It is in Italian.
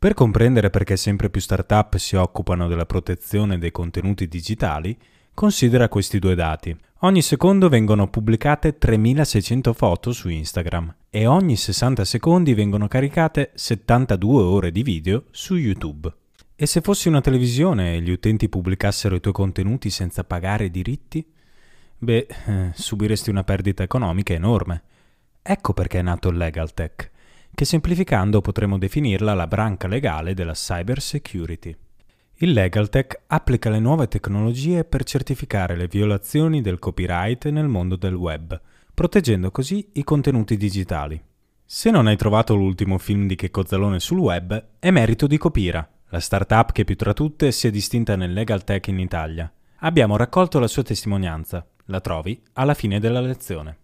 Per comprendere perché sempre più start-up si occupano della protezione dei contenuti digitali, considera questi due dati. Ogni secondo vengono pubblicate 3600 foto su Instagram e ogni 60 secondi vengono caricate 72 ore di video su YouTube. E se fossi una televisione e gli utenti pubblicassero i tuoi contenuti senza pagare diritti? Beh, eh, subiresti una perdita economica enorme. Ecco perché è nato il Legal Tech che semplificando potremmo definirla la branca legale della cyber security. Il LegalTech applica le nuove tecnologie per certificare le violazioni del copyright nel mondo del web, proteggendo così i contenuti digitali. Se non hai trovato l'ultimo film di Checco Zalone sul web, è merito di Copira, la startup che più tra tutte si è distinta nel LegalTech in Italia. Abbiamo raccolto la sua testimonianza, la trovi alla fine della lezione.